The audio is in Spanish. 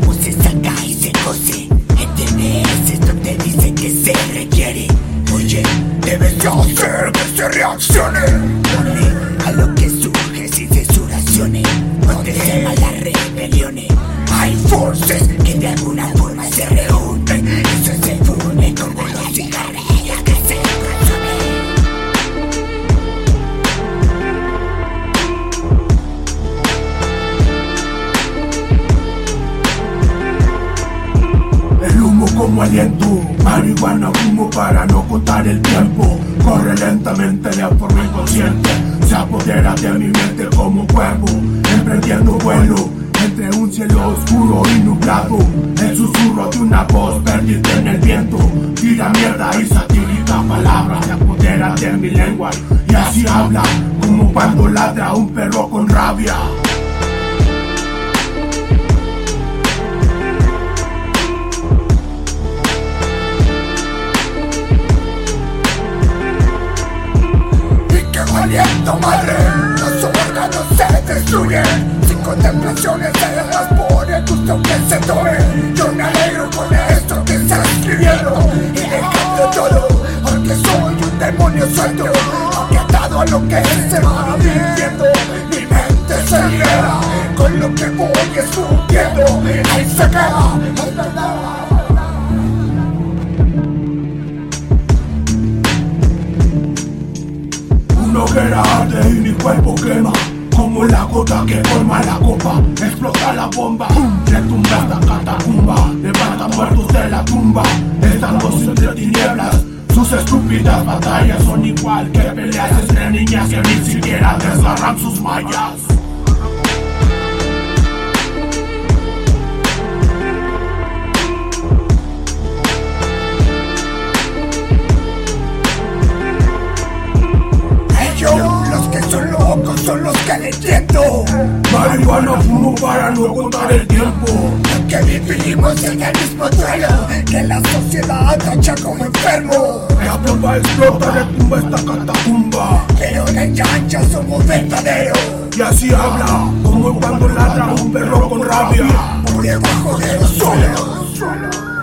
cómo se saca y se cose. Este ETBS es donde dice que se requiere. Oye, debes de hacer que se reaccione. Dale a lo que surge sin censuraciones. No te tema las rebeliones. Hay forces que de alguna forma se reúnen. Como aliento, marihuana humo para no contar el tiempo. Corre lentamente de forma inconsciente. Se apodera de mi mente como cuervo Emprendiendo vuelo entre un cielo oscuro y nublado. El susurro de una voz perdida en el viento. Tira mierda y satírica palabra. Se apodera de mi lengua y así habla Como cuando ladra un perro con rabia aliento madre. Los órganos se destruyen. Sin contemplaciones se las pone gusto que se tome. Yo me alegro con esto que está escribiendo. Y dejando todo Porque soy un demonio suelto. Aunque atado a lo que se va viviendo. Mi mente se libera Con lo que voy escupiendo Y mi cuerpo quema. Como la gota que forma la copa Explota la bomba. Retumba esta catacumba Levanta muertos de la tumba. Estando entre tinieblas sus estúpidas batallas son igual que son los que le entiendo. Marihuana fumo para no contar el tiempo. Que vivimos en el mismo duelo Que la sociedad tacha como enfermo. La bomba explota, retumba esta catacumba. Pero la engancha somos verdaderos. Y así habla, como cuando ladra un perro con rabia. Por debajo de los suelos